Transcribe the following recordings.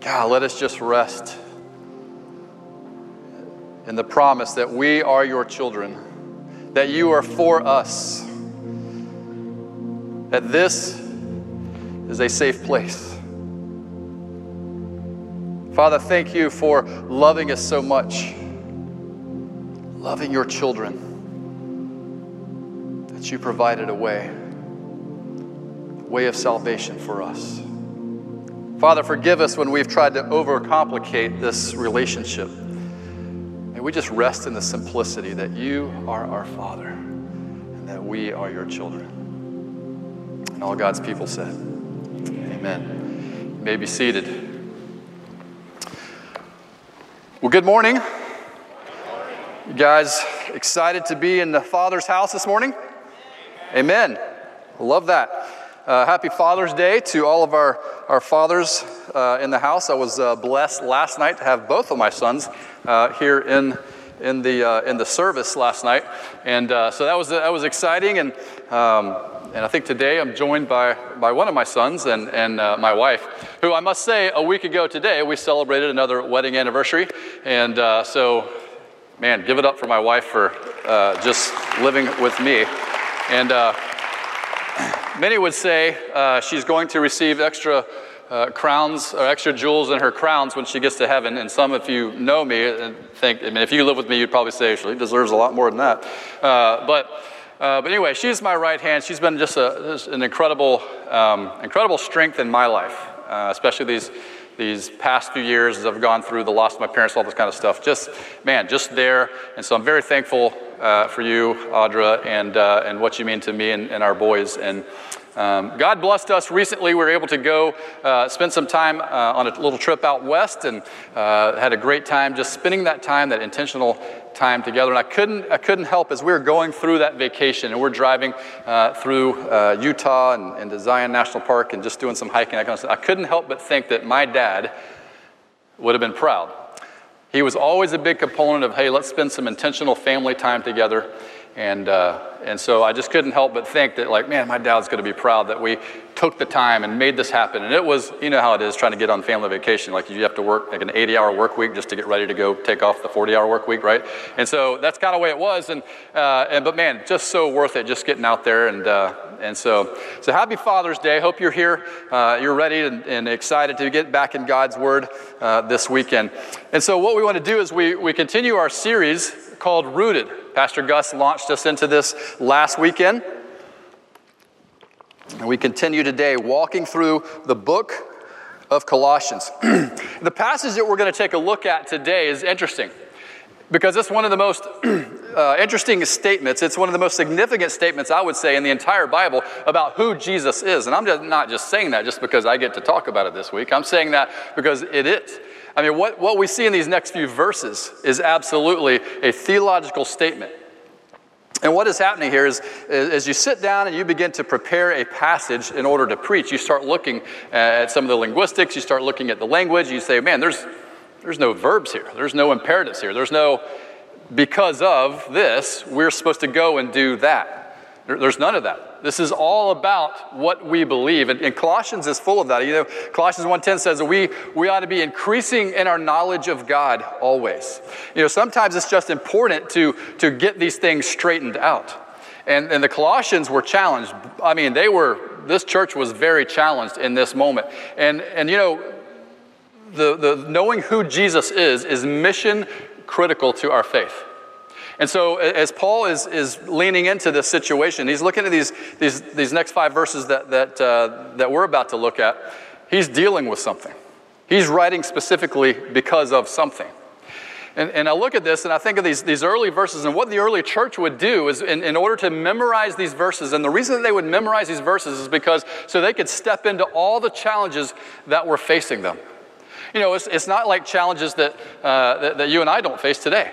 God, let us just rest in the promise that we are your children, that you are for us, that this is a safe place. Father, thank you for loving us so much, loving your children, that you provided a way, a way of salvation for us. Father, forgive us when we've tried to overcomplicate this relationship. May we just rest in the simplicity that you are our Father and that we are your children. And all God's people said, Amen. You may be seated. Well, good morning. You guys excited to be in the Father's house this morning? Amen. Love that. Uh, happy Father's Day to all of our, our fathers uh, in the house. I was uh, blessed last night to have both of my sons uh, here in, in, the, uh, in the service last night. And uh, so that was, that was exciting. And, um, and I think today I'm joined by, by one of my sons and, and my wife, who I must say, a week ago today, we celebrated another wedding anniversary. And so, man, give it up for my wife for just living with me. And many would say uh, she's going to receive extra uh, crowns or extra jewels in her crowns when she gets to heaven. And some, if you know me and think, I mean, if you live with me, you'd probably say she deserves a lot more than that. Uh, but, uh, but anyway, she's my right hand. She's been just, a, just an incredible, um, incredible strength in my life, uh, especially these these past few years as I've gone through the loss of my parents, all this kind of stuff. Just, man, just there. And so I'm very thankful uh, for you, Audra, and, uh, and what you mean to me and, and our boys. And um, God blessed us recently. We were able to go uh, spend some time uh, on a little trip out west and uh, had a great time just spending that time, that intentional time together. And I couldn't, I couldn't help as we were going through that vacation and we're driving uh, through uh, Utah and, and to Zion National Park and just doing some hiking. I couldn't help but think that my dad would have been proud. He was always a big component of, hey, let's spend some intentional family time together. And, uh, and so I just couldn't help but think that, like, man, my dad's going to be proud that we took the time and made this happen. And it was, you know how it is trying to get on family vacation. Like, you have to work like an 80 hour work week just to get ready to go take off the 40 hour work week, right? And so that's kind of the way it was. And, uh, and, but man, just so worth it just getting out there. And, uh, and so, so happy Father's Day. Hope you're here. Uh, you're ready and, and, excited to get back in God's Word uh, this weekend. And so, what we want to do is we, we continue our series called Rooted. Pastor Gus launched us into this last weekend. And we continue today walking through the book of Colossians. the passage that we're going to take a look at today is interesting because it's one of the most uh, interesting statements. It's one of the most significant statements, I would say, in the entire Bible about who Jesus is. And I'm just not just saying that just because I get to talk about it this week. I'm saying that because it is. I mean, what, what we see in these next few verses is absolutely a theological statement. And what is happening here is, as you sit down and you begin to prepare a passage in order to preach, you start looking at some of the linguistics, you start looking at the language, you say, man, there's, there's no verbs here, there's no imperatives here, there's no, because of this, we're supposed to go and do that. There's none of that. This is all about what we believe. And, and Colossians is full of that. You know, Colossians 1.10 says that we, we ought to be increasing in our knowledge of God always. You know, sometimes it's just important to, to get these things straightened out. And, and the Colossians were challenged. I mean, they were, this church was very challenged in this moment. And, and you know, the, the knowing who Jesus is is mission critical to our faith. And so, as Paul is, is leaning into this situation, he's looking at these, these, these next five verses that, that, uh, that we're about to look at. He's dealing with something. He's writing specifically because of something. And, and I look at this and I think of these, these early verses and what the early church would do is in, in order to memorize these verses. And the reason that they would memorize these verses is because so they could step into all the challenges that were facing them. You know, it's, it's not like challenges that, uh, that, that you and I don't face today.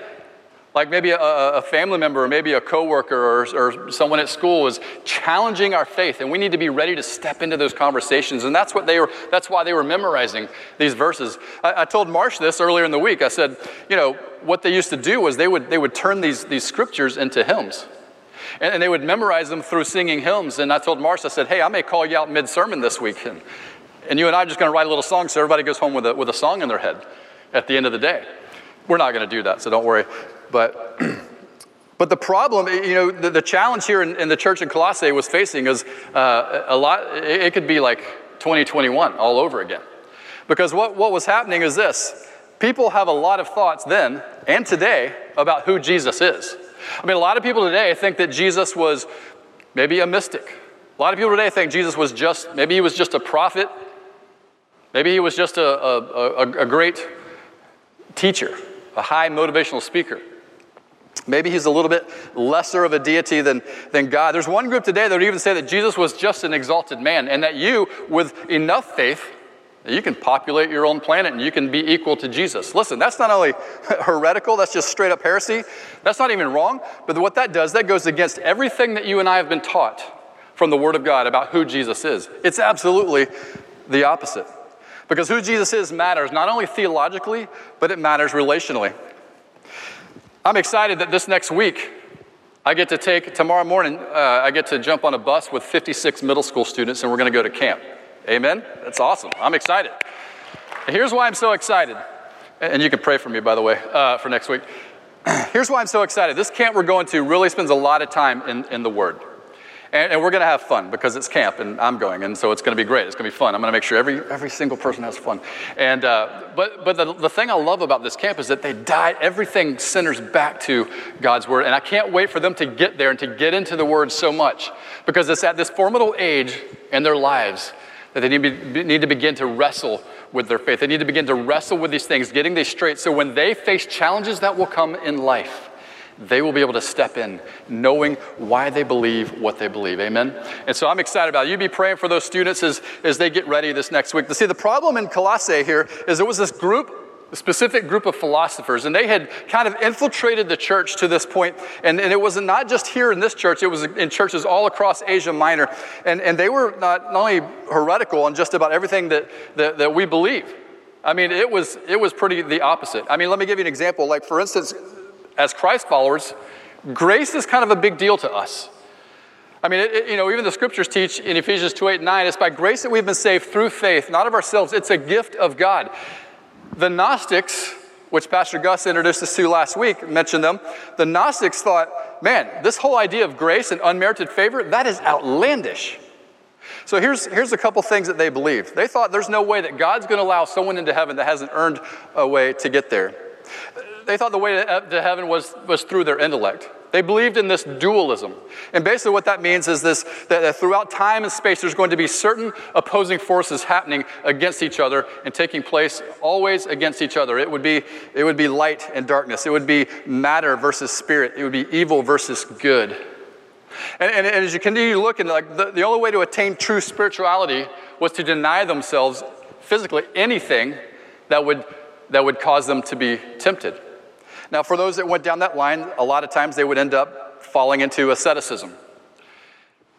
Like maybe a, a family member or maybe a coworker or, or someone at school is challenging our faith, and we need to be ready to step into those conversations. And that's what they were. That's why they were memorizing these verses. I, I told Marsh this earlier in the week. I said, you know, what they used to do was they would they would turn these these scriptures into hymns. And, they would memorize them through singing hymns. And I told Marsh, I said, hey, I may call you out mid sermon this week. And, And you and I are just going to write a little song so everybody goes home with a, with a song in their head at the end of the day. We're not going to do that, so don't worry. But, but the problem, you know, the, the challenge here in, in, the church in Colossae was facing is uh, a lot, it, it could be like 2021 all over again. Because what, what was happening is this people have a lot of thoughts then and today about who Jesus is. I mean, a lot of people today think that Jesus was maybe a mystic. A lot of people today think Jesus was just, maybe he was just a prophet. Maybe he was just a, a, a, a great teacher, a high motivational speaker. Maybe he's a little bit lesser of a deity than, than God. There's one group today that would even say that Jesus was just an exalted man and that you, with enough faith, you can populate your own planet and you can be equal to Jesus. Listen, that's not only heretical, that's just straight up heresy. That's not even wrong, but what that does, that goes against everything that you and I have been taught from the Word of God about who Jesus is. It's absolutely the opposite. Because who Jesus is matters not only theologically, but it matters relationally. I'm excited that this next week, I get to take, tomorrow morning, uh, I get to jump on a bus with 56 middle school students and we're going to go to camp. Amen? That's awesome. I'm excited. here's why I'm so excited. And you can pray for me, by the way, uh, for next week. Here's why I'm so excited. This camp we're going to really spends a lot of time in, in the Word. And, and we're going to have fun because it's camp and I'm going. And so it's going to be great. It's going to be fun. I'm going to make sure every, every single person has fun. And, uh, but but the, the thing I love about this camp is that they die, everything centers back to God's Word. And I can't wait for them to get there and to get into the Word so much because it's at this formidable age in their lives that they need, be, need to begin to wrestle with their faith. They need to begin to wrestle with these things, getting these straight. So when they face challenges that will come in life, they will be able to step in knowing why they believe what they believe. Amen? And so I'm excited about it. You be praying for those students as, as they get ready this next week. To see, the problem in Colossae here is there was this group a specific group of philosophers, and they had kind of infiltrated the church to this point. And, and it was not just here in this church, it was in churches all across Asia Minor. And, and they were not, not only heretical on just about everything that, that, that we believe. I mean, it was, it was pretty the opposite. I mean, let me give you an example. Like, for instance, as Christ followers, grace is kind of a big deal to us. I mean, it, you know, even the scriptures teach in Ephesians 2 8 9, it's by grace that we've been saved through faith, not of ourselves. It's a gift of God. The Gnostics, which Pastor Gus introduced us to last week, mentioned them. The Gnostics thought, man, this whole idea of grace and unmerited favor, that is outlandish. So here's, here's a couple things that they believed. They thought there's no way that God's going to allow someone into heaven that hasn't earned a way to get there they thought the way to heaven was, was through their intellect. They believed in this dualism. And basically, what that means is this that, that throughout time and space, there's going to be certain opposing forces happening against each other and taking place always against each other. It would be, it would be light and darkness, it would be matter versus spirit, it would be evil versus good. And, and, and as you continue to look, and like the, the only way to attain true spirituality was to deny themselves physically anything that would, that would cause them to be tempted. Now, for those that went down that line, a lot of times they would end up falling into asceticism.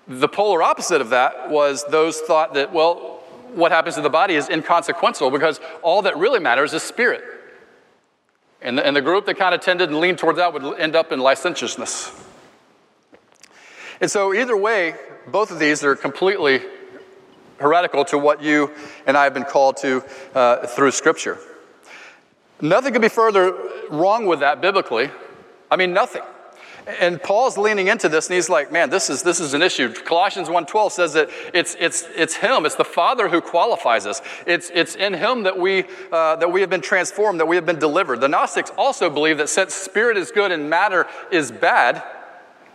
The polar opposite of that was those thought that, well, what happens to the body is inconsequential because all that really matters is spirit. And the, and the group that kind of tended and leaned towards that would end up in licentiousness. And so, either way, both of these are completely heretical to what you and I have been called to uh, through Scripture. Nothing could be further wrong with that biblically. I mean, nothing. And Paul's leaning into this, and he's like, man, this is, this is an issue. Colossians 1.12 says that it's, it's, it's him, it's the Father who qualifies us. It's, it's in him that we, uh, that we have been transformed, that we have been delivered. The Gnostics also believe that since spirit is good and matter is bad,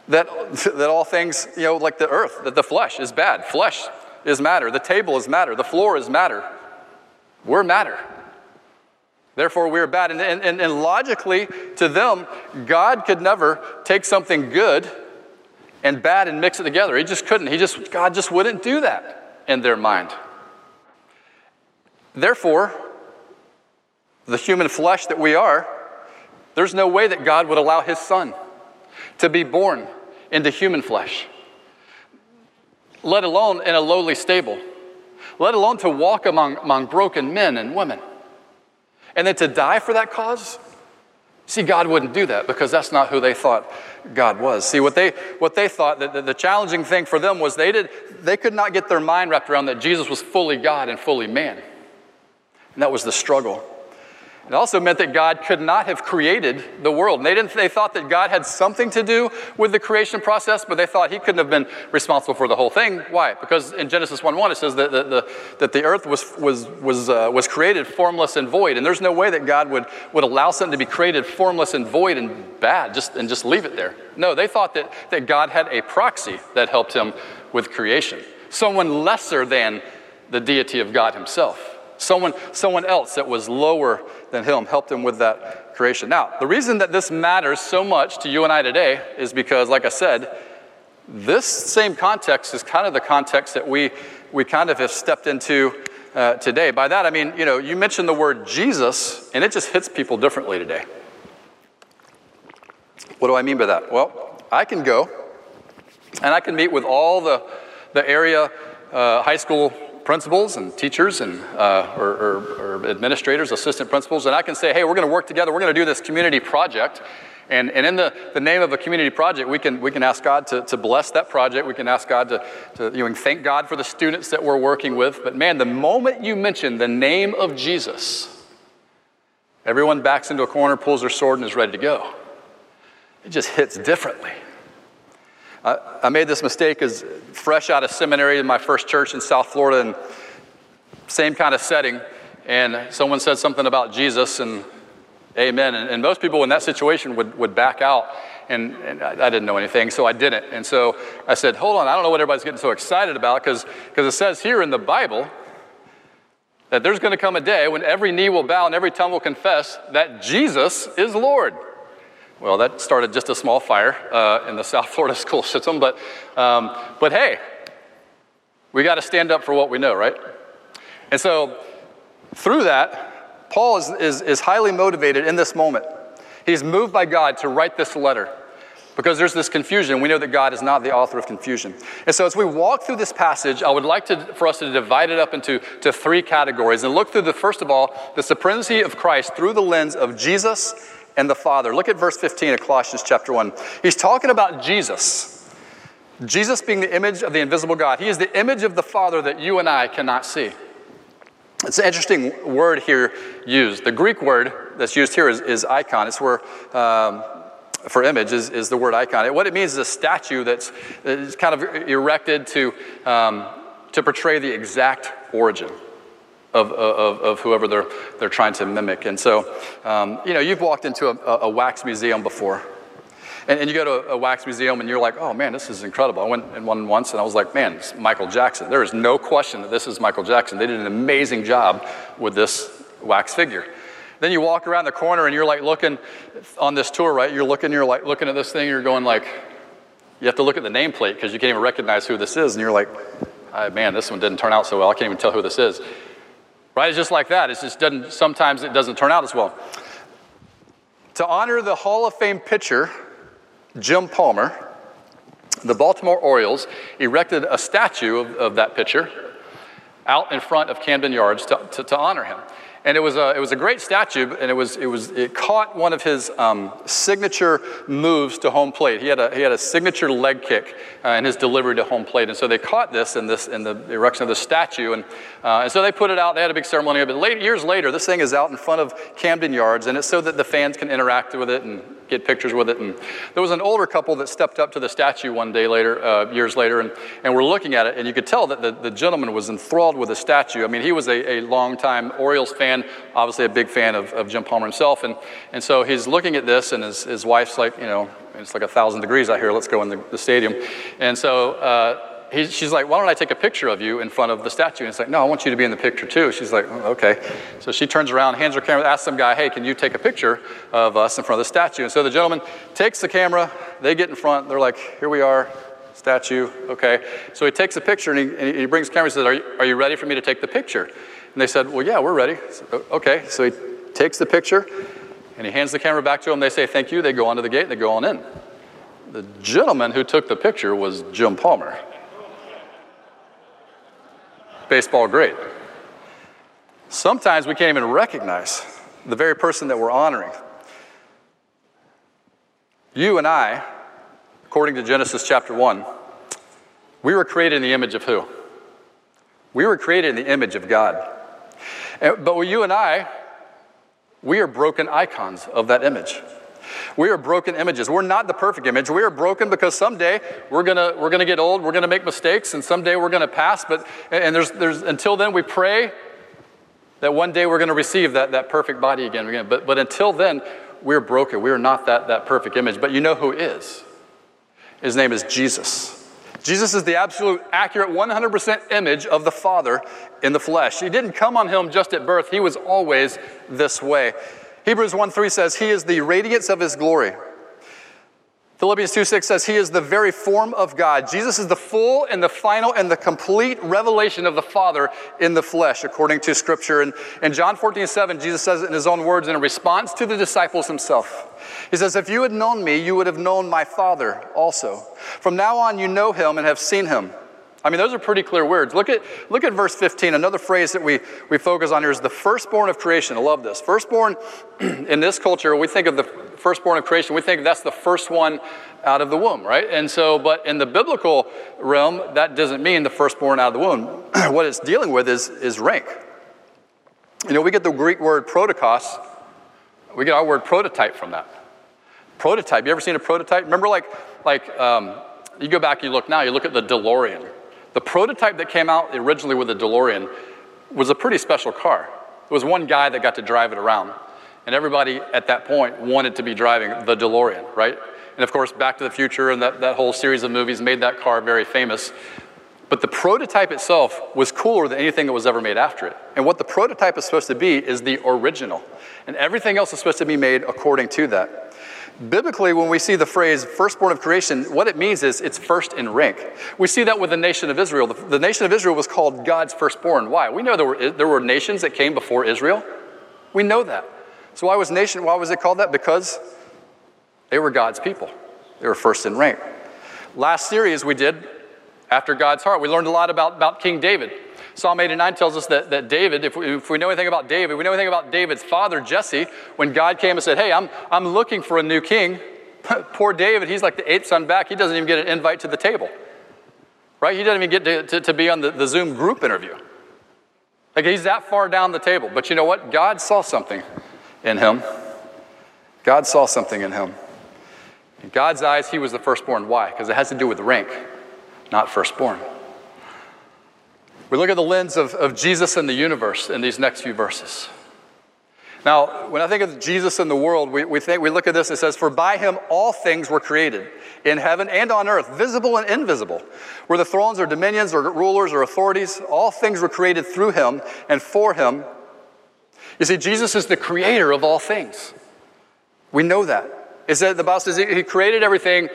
that, that all things, you know, like the earth, that the flesh is bad. Flesh is matter. The table is matter. The floor is matter. We're matter. Therefore, we are bad. And, and, and, logically, to them, God could never take something good and bad and mix it together. He just couldn't. He just, God just wouldn't do that in their mind. Therefore, the human flesh that we are, there's no way that God would allow his son to be born into human flesh, let alone in a lowly stable, let alone to walk among, among broken men and women. And then to die for that cause? See, God wouldn't do that because that's not who they thought God was. See, what they, what they thought, that the, the challenging thing for them was they, did, they could not get their mind wrapped around that Jesus was fully God and fully man. And that was the struggle. It also meant that God could not have created the world. And they, didn't, they thought that God had something to do with the creation process, but they thought he couldn't have been responsible for the whole thing. Why? Because in Genesis 1 1, it says that the, the, that the earth was, was, was, uh, was created formless and void. And there's no way that God would, would allow something to be created formless and void and bad just, and just leave it there. No, they thought that, that God had a proxy that helped him with creation, someone lesser than the deity of God himself. Someone, someone else that was lower than him helped him with that creation. Now, the reason that this matters so much to you and I today is because, like I said, this same context is kind of the context that we, we kind of have stepped into uh, today. By that, I mean, you know, you mentioned the word Jesus, and it just hits people differently today. What do I mean by that? Well, I can go and I can meet with all the, the area uh, high school principals and teachers and uh, or, or, or, administrators, assistant principals, and I can say, hey, we're going to work together. We're going to do this community project. And, and in the, the name of a community project, we can, we can ask God to, to bless that project. We can ask God to, to you know, thank God for the students that we're working with. But man, the moment you mention the name of Jesus, everyone backs into a corner, pulls their sword, and is ready to go. It just hits differently. I, I made this mistake as fresh out of seminary in my first church in South Florida, and same kind of setting. And someone said something about Jesus and amen. And, and most people in that situation would, would back out. And, and I, I, didn't know anything, so I didn't. And so I said, hold on, I don't know what everybody's getting so excited about because it says here in the Bible that there's going to come a day when every knee will bow and every tongue will confess that Jesus is Lord. Well, that started just a small fire uh, in the South Florida school system, but, um, but hey, we got to stand up for what we know, right? And so, through that, Paul is, is, is highly motivated in this moment. He's moved by God to write this letter because there's this confusion. We know that God is not the author of confusion. And so, as we walk through this passage, I would like to, for us to divide it up into to three categories and look through the first of all, the supremacy of Christ through the lens of Jesus and the Father. Look at verse 15 of Colossians chapter 1. He's talking about Jesus. Jesus being the image of the invisible God. He is the image of the Father that you and I cannot see. It's an interesting word here used. The Greek word that's used here is, is icon. It's where, um, for image, is, is the word icon. What it means is a statue that's, that's kind of erected to, um, to portray the exact origin of, of, of whoever they're, they're trying to mimic. And so, um, you know, you've walked into a, a wax museum before. And, and, you go to a wax museum and you're like, oh man, this is incredible. I went in one once and I was like, man, it's Michael Jackson. There is no question that this is Michael Jackson. They did an amazing job with this wax figure. Then you walk around the corner and you're like looking on this tour, right? You're looking, you're like looking at this thing, you're going like, you have to look at the nameplate because you can't even recognize who this is. And you're like, oh, man, this one didn't turn out so well. I can't even tell who this is. Right? It's just like that. It just doesn't, sometimes it doesn't turn out as well. To honor the Hall of Fame pitcher, Jim Palmer, the Baltimore Orioles erected a statue of, of that pitcher out in front of Camden Yards to, to, to honor him. And it was a, it was a great statue, and it, was, it, was, it caught one of his um, signature moves to home plate. He had a, he had a signature leg kick uh, in his delivery to home plate. And so they caught this in, this, in the erection of the statue. And, uh, and so they put it out. They had a big ceremony. But late, years later, this thing is out in front of Camden Yards, and it's so that the fans can interact with it and get pictures with it. And there was an older couple that stepped up to the statue one day later, uh, years later, and, and we're looking at it, and you could tell that the, the gentleman was enthralled with the statue. I mean, he was a, a longtime Orioles fan, obviously a big fan of, of Jim Palmer himself. And, and so he's looking at this, and his, his wife's like, you know, it's like a thousand degrees out here, let's go in the, the stadium. And so, uh, he, she's like, why don't I take a picture of you in front of the statue? And it's like, no, I want you to be in the picture too. She's like, oh, okay. So she turns around, hands her camera, asks some guy, hey, can you take a picture of us in front of the statue? And so the gentleman takes the camera, they get in front, they're like, here we are, statue, okay. So he takes a picture and he, and he brings the camera and says, are you, are you ready for me to take the picture? And they said, well, yeah, we're ready. So, okay, so he takes the picture and he hands the camera back to them. They say, thank you. They go onto the gate and they go on in. The gentleman who took the picture was Jim Palmer baseball great. Sometimes we can't even recognize the very person that we're honoring. You and I, according to Genesis chapter 1, we were created in the image of who? We were created in the image of God. But you and I, we are broken icons of that image. We are broken images. We're not the perfect image. We are broken because someday we're gonna we're gonna get old. We're gonna make mistakes, and someday we're gonna pass. But and there's there's until then we pray that one day we're gonna receive that that perfect body again. But but until then, we're broken. We are not that that perfect image. But you know who is? His name is Jesus. Jesus is the absolute accurate 100% image of the Father in the flesh. He didn't come on him just at birth, he was always this way. Hebrews 1 3 says, He is the radiance of his glory. Philippians 2 6 says, He is the very form of God. Jesus is the full and the final and the complete revelation of the Father in the flesh, according to Scripture. And in John 14 7, Jesus says it in his own words in a response to the disciples himself. He says, If you had known me, you would have known my Father also. From now on, you know him and have seen him. I mean, those are pretty clear words. Look at, look at verse 15. Another phrase that we, we focus on here is the firstborn of creation. I love this. Firstborn in this culture, we think of the firstborn of creation, we think that's the first one out of the womb, right? And so, but in the biblical realm, that doesn't mean the firstborn out of the womb. what it's dealing with is, is rank. You know, we get the Greek word protokos, we get our word prototype from that. Prototype, you ever seen a prototype? Remember, like, like um, you go back, you look now, you look at the DeLorean the prototype that came out originally with the DeLorean was a pretty special car. There was one guy that got to drive it around. And everybody at that point wanted to be driving the DeLorean, right? And of course, Back to the Future and that, that whole series of movies made that car very famous. But the prototype itself was cooler than anything that was ever made after it. And what the prototype is supposed to be is the original. And everything else is supposed to be made according to that. Biblically, when we see the phrase firstborn of creation, what it means is it's first in rank. We see that with the nation of Israel. The, the nation of Israel was called God's firstborn. Why? We know there were, there were nations that came before Israel. We know that. So why was nation, why was it called that? Because they were God's people. They were first in rank. Last series we did, After God's Heart, we learned a lot about, about King David. Psalm 89 tells us that, that David, if we, if we know anything about David, we know anything about David's father, Jesse, when God came and said, Hey, I'm, I'm looking for a new king. Poor David, he's like the eighth son back. He doesn't even get an invite to the table. Right? He doesn't even get to, to, to be on the, the Zoom group interview. Like he's that far down the table. But you know what? God saw something in him. God saw something in him. In God's eyes, he was the firstborn. Why? Because it has to do with rank, not firstborn. We look at the lens of, of Jesus and the universe in these next few verses. Now, when I think of Jesus and the world, we, we, think, we look at this, it says, For by him all things were created, in heaven and on earth, visible and invisible. Where the thrones or dominions or rulers or authorities, all things were created through him and for him. You see, Jesus is the creator of all things. We know that. It said the Bible says he created everything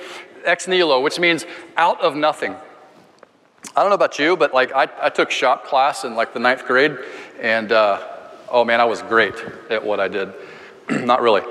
ex nihilo, which means out of nothing. I don't know about you, but like I, I took shop class in like the ninth grade, and uh, oh man, I was great at what I did. Not really.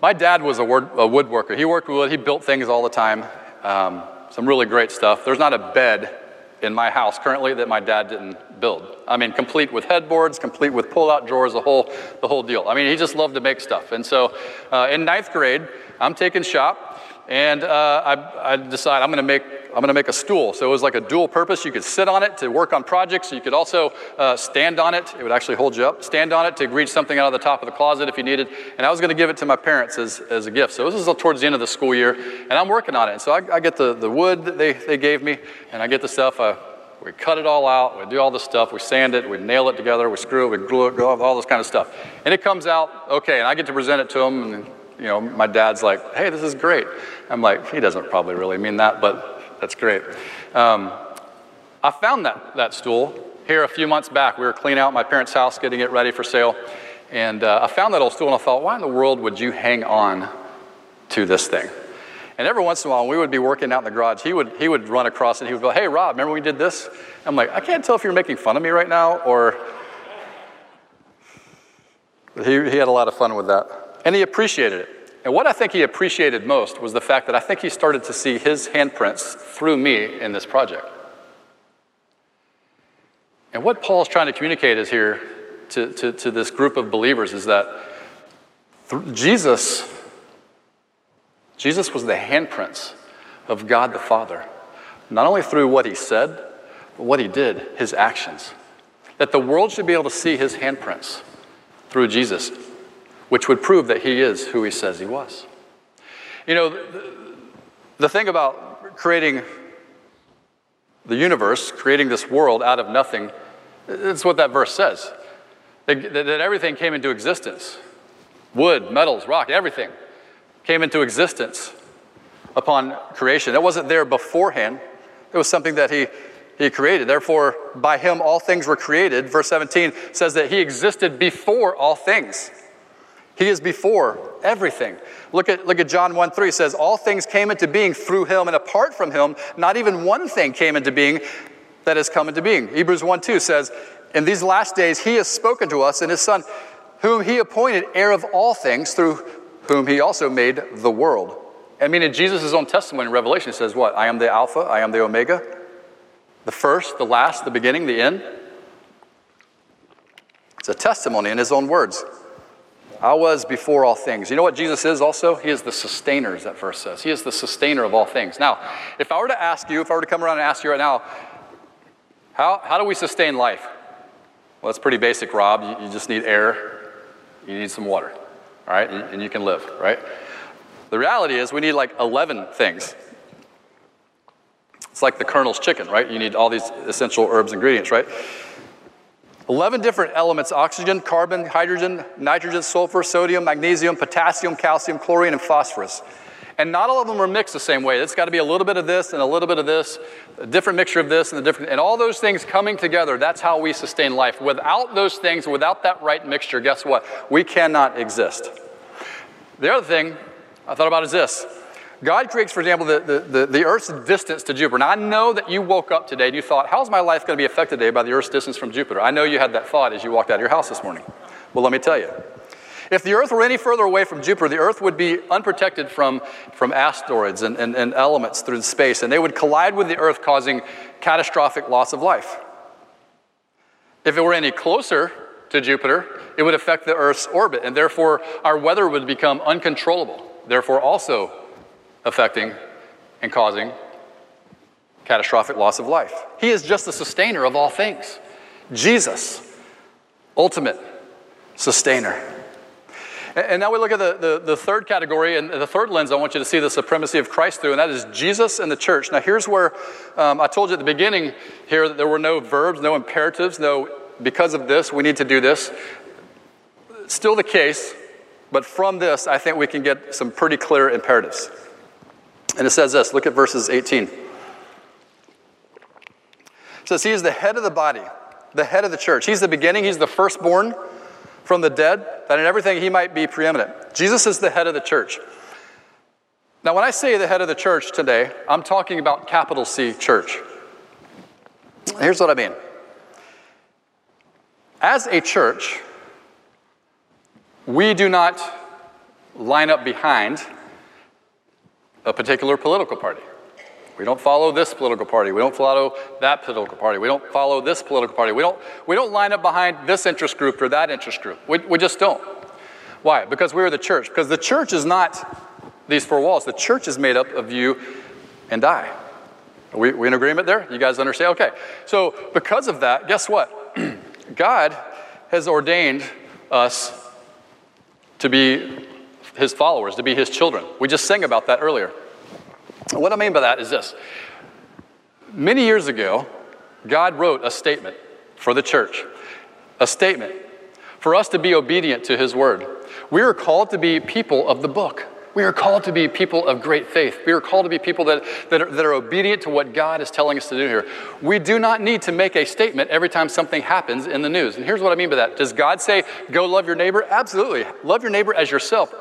My dad was a, word, a, woodworker. He worked wood. He built things all the time. Um, some really great stuff. There's not a bed in my house currently that my dad didn't build. I mean, complete with headboards, complete with pull-out drawers, the whole, the whole deal. I mean, he just loved to make stuff. And so, uh, in ninth grade, I'm taking shop, and uh, I, I decide I'm going to make I'm going to make a stool. So it was like a dual purpose. You could sit on it to work on projects. You could also uh, stand on it. It would actually hold you up. Stand on it to reach something out of the top of the closet if you needed. And I was going to give it to my parents as, as a gift. So this is towards the end of the school year, and I'm working on it. And so I, I get the, the wood that they, they gave me, and I get the stuff. We cut it all out. We do all the stuff. We sand it. We nail it together. We screw it. We glue it. All this kind of stuff. And it comes out okay. And I get to present it to them. And you know, my dad's like, "Hey, this is great." I'm like, he doesn't probably really mean that, but that's great. Um, I found that, that stool here a few months back. We were cleaning out my parents' house, getting it ready for sale. And uh, I found that old stool and I thought, why in the world would you hang on to this thing? And every once in a while, we would be working out in the garage, he would, he would run across and he would go, Hey, Rob, remember we did this? I'm like, I can't tell if you're making fun of me right now or. He, he had a lot of fun with that. And he appreciated it. And what I think he appreciated most was the fact that I think he started to see his handprints through me in this project. And what Paul's trying to communicate is here to, to, to this group of believers is that Jesus Jesus was the handprints of God the Father, not only through what he said, but what he did, his actions. That the world should be able to see his handprints through Jesus, which would prove that he is who he says he was. You know, the, thing about creating the universe, creating this world out of nothing, it's what that verse says. That, everything came into existence wood, metals, rock, everything came into existence upon creation. That wasn't there beforehand, it was something that he, he created. Therefore, by him all things were created. Verse 17 says that he existed before all things. He is before everything. Look at, look at John 1 3 says, All things came into being through him, and apart from him, not even one thing came into being that has come into being. Hebrews 1 2 says, In these last days, he has spoken to us in his Son, whom he appointed heir of all things, through whom he also made the world. I mean, in Jesus' own testimony in Revelation, says, What? I am the Alpha, I am the Omega, the first, the last, the beginning, the end. It's a testimony in his own words. I was before all things. You know what Jesus is also? He is the sustainer, as that verse says. He is the sustainer of all things. Now, if I were to ask you, if I were to come around and ask you right now, how, how do we sustain life? Well, it's pretty basic, Rob. You, you just need air, you need some water, all right? And, and you can live, right? The reality is, we need like 11 things. It's like the Colonel's chicken, right? You need all these essential herbs ingredients, right? 11 different elements oxygen, carbon, hydrogen, nitrogen, sulfur, sodium, magnesium, potassium, calcium, chlorine, and phosphorus. And not all of them are mixed the same way. It's got to be a little bit of this and a little bit of this, a different mixture of this and a different, and all those things coming together. That's how we sustain life. Without those things, without that right mixture, guess what? We cannot exist. The other thing I thought about is this God creates, for example, the, the, the, the, Earth's distance to Jupiter. Now, I know that you woke up today and you thought, how's my life going to be affected today by the Earth's distance from Jupiter? I know you had that thought as you walked out of your house this morning. Well, let me tell you. If the Earth were any further away from Jupiter, the Earth would be unprotected from, from asteroids and, and, and elements through space, and they would collide with the Earth, causing catastrophic loss of life. If it were any closer to Jupiter, it would affect the Earth's orbit, and therefore our weather would become uncontrollable, therefore, also affecting and causing catastrophic loss of life. He is just the sustainer of all things. Jesus, ultimate sustainer. And now we look at the, the, the, third category, and the third lens I want you to see the supremacy of Christ through, and that is Jesus and the church. Now, here's where um, I told you at the beginning here that there were no verbs, no imperatives, no, because of this, we need to do this. Still the case, but from this, I think we can get some pretty clear imperatives. And it says this look at verses 18. It says, He is the head of the body, the head of the church. He's the beginning, He's the firstborn from the dead, that in everything He might be preeminent. Jesus is the head of the church. Now, when I say the head of the church today, I'm talking about capital C church. Here's what I mean. As a church, we do not line up behind a particular political party. We don't follow this political party. We don't follow that political party. We don't follow this political party. We don't, we don't line up behind this interest group or that interest group. We, we just don't. Why? Because we're the church. Because the church is not these four walls. The church is made up of you and I. Are we, we in agreement there? You guys understand? Okay. So, because of that, guess what? God has ordained us to be his followers, to be his children. We just sang about that earlier. what I mean by that is this many years ago, God wrote a statement for the church, a statement for us to be obedient to his word. We are called to be people of the book. We are called to be people of great faith. We are called to be people that, that, are, that are obedient to what God is telling us to do here. We do not need to make a statement every time something happens in the news. And here's what I mean by that. Does God say, go love your neighbor? Absolutely. Love your neighbor as yourself.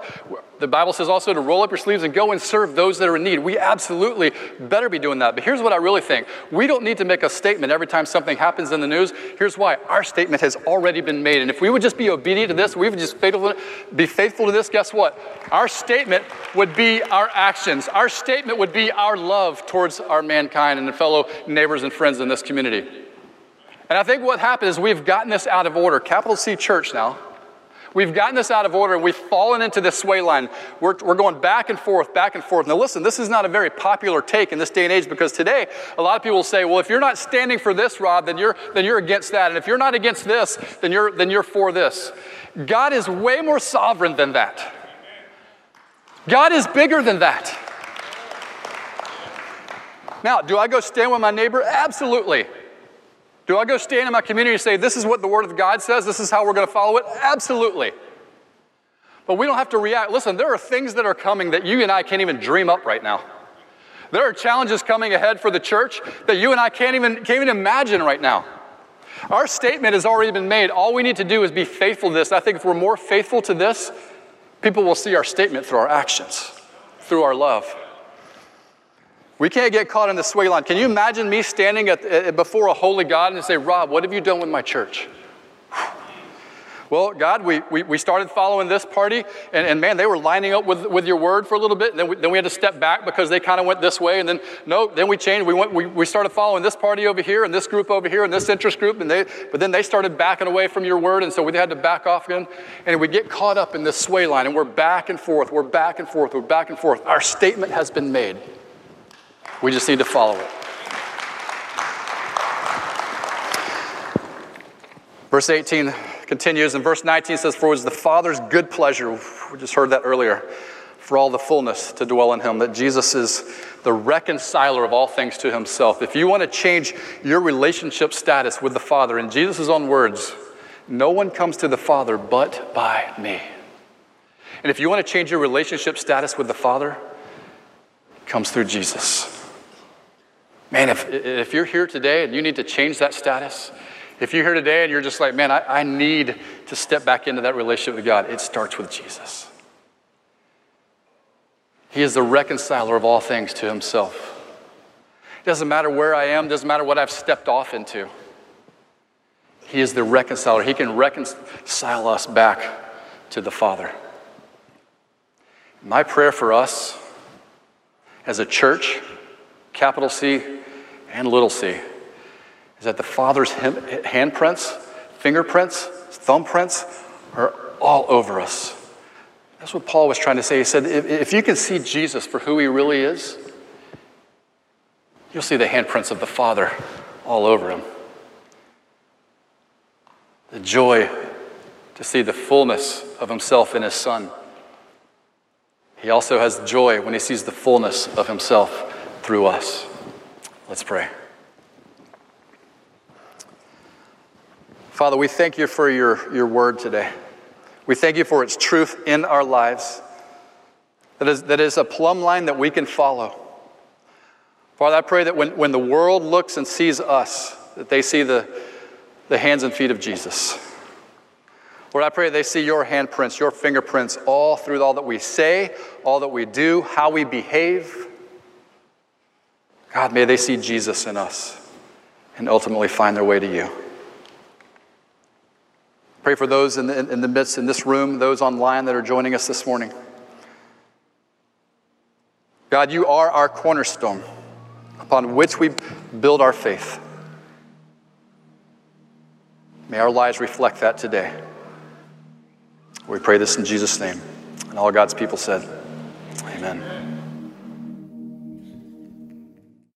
The Bible says also to roll up your sleeves and go and serve those that are in need. We absolutely better be doing that. But here's what I really think we don't need to make a statement every time something happens in the news. Here's why our statement has already been made. And if we would just be obedient to this, we would just faithful, be faithful to this, guess what? Our statement would be our actions. Our statement would be our love towards our mankind and the fellow neighbors and friends in this community. And I think what happened is we've gotten this out of order. Capital C Church now We've gotten this out of order and we've fallen into this sway line. We're, we're going back and forth, back and forth. Now, listen, this is not a very popular take in this day and age because today a lot of people say, well, if you're not standing for this, Rob, then you're, then you're against that. And if you're not against this, then you're, then you're for this. God is way more sovereign than that. God is bigger than that. Now, do I go stand with my neighbor? Absolutely. Do I go stand in my community and say, this is what the Word of God says, this is how we're going to follow it? Absolutely. But we don't have to react. Listen, there are things that are coming that you and I can't even dream up right now. There are challenges coming ahead for the church that you and I can't even, can't even imagine right now. Our statement has already been made. All we need to do is be faithful to this. I think if we're more faithful to this, people will see our statement through our actions, through our love. We can't get caught in the sway line. Can you imagine me standing at, eh, before a holy God and say, Rob, what have you done with my church? Well, God, we, we, we started following this party, and, and man, they were lining up with, with your word for a little bit. And then we, then we had to step back because they kind of went this way. And then, no, then we changed. We, went, we, we started following this party over here, and this group over here, and this interest group. And they, but then they started backing away from your word, and so we had to back off again. And we get caught up in this sway line, and we're back and forth. We're back and forth. We're back and forth. Our statement has been made. We just need to follow it. Verse 18 continues, and verse 19 says, For it was the Father's good pleasure, we just heard that earlier, for all the fullness to dwell in Him, that Jesus is the reconciler of all things to Himself. If you want to change your relationship status with the Father, in Jesus' own words, no one comes to the Father but by me. And if you want to change your relationship status with the Father, it comes through Jesus. Man, if, if you're here today and you need to change that status, if you're here today and you're just like, man, I, I need to step back into that relationship with God, it starts with Jesus. He is the reconciler of all things to himself. It doesn't matter where I am, doesn't matter what I've stepped off into. He is the reconciler. He can reconcile us back to the Father. My prayer for us as a church, capital C, and little c is that the Father's handprints, fingerprints, thumbprints are all over us. That's what Paul was trying to say. He said, if you can see Jesus for who he really is, you'll see the handprints of the Father all over him. The joy to see the fullness of himself in his Son. He also has joy when he sees the fullness of himself through us. Let's pray. Father, we thank you for your, your word today. We thank you for its truth in our lives. That is, that is a plumb line that we can follow. Father, I pray that when, when the world looks and sees us, that they see the, the hands and feet of Jesus. Lord, I pray they see your handprints, your fingerprints all through all that we say, all that we do, how we behave. God, may they see Jesus in us and ultimately find their way to you. Pray for those in the, in the midst, in this room, those online that are joining us this morning. God, you are our cornerstone upon which we build our faith. May our lives reflect that today. We pray this in Jesus' name. And all God's people said, Amen.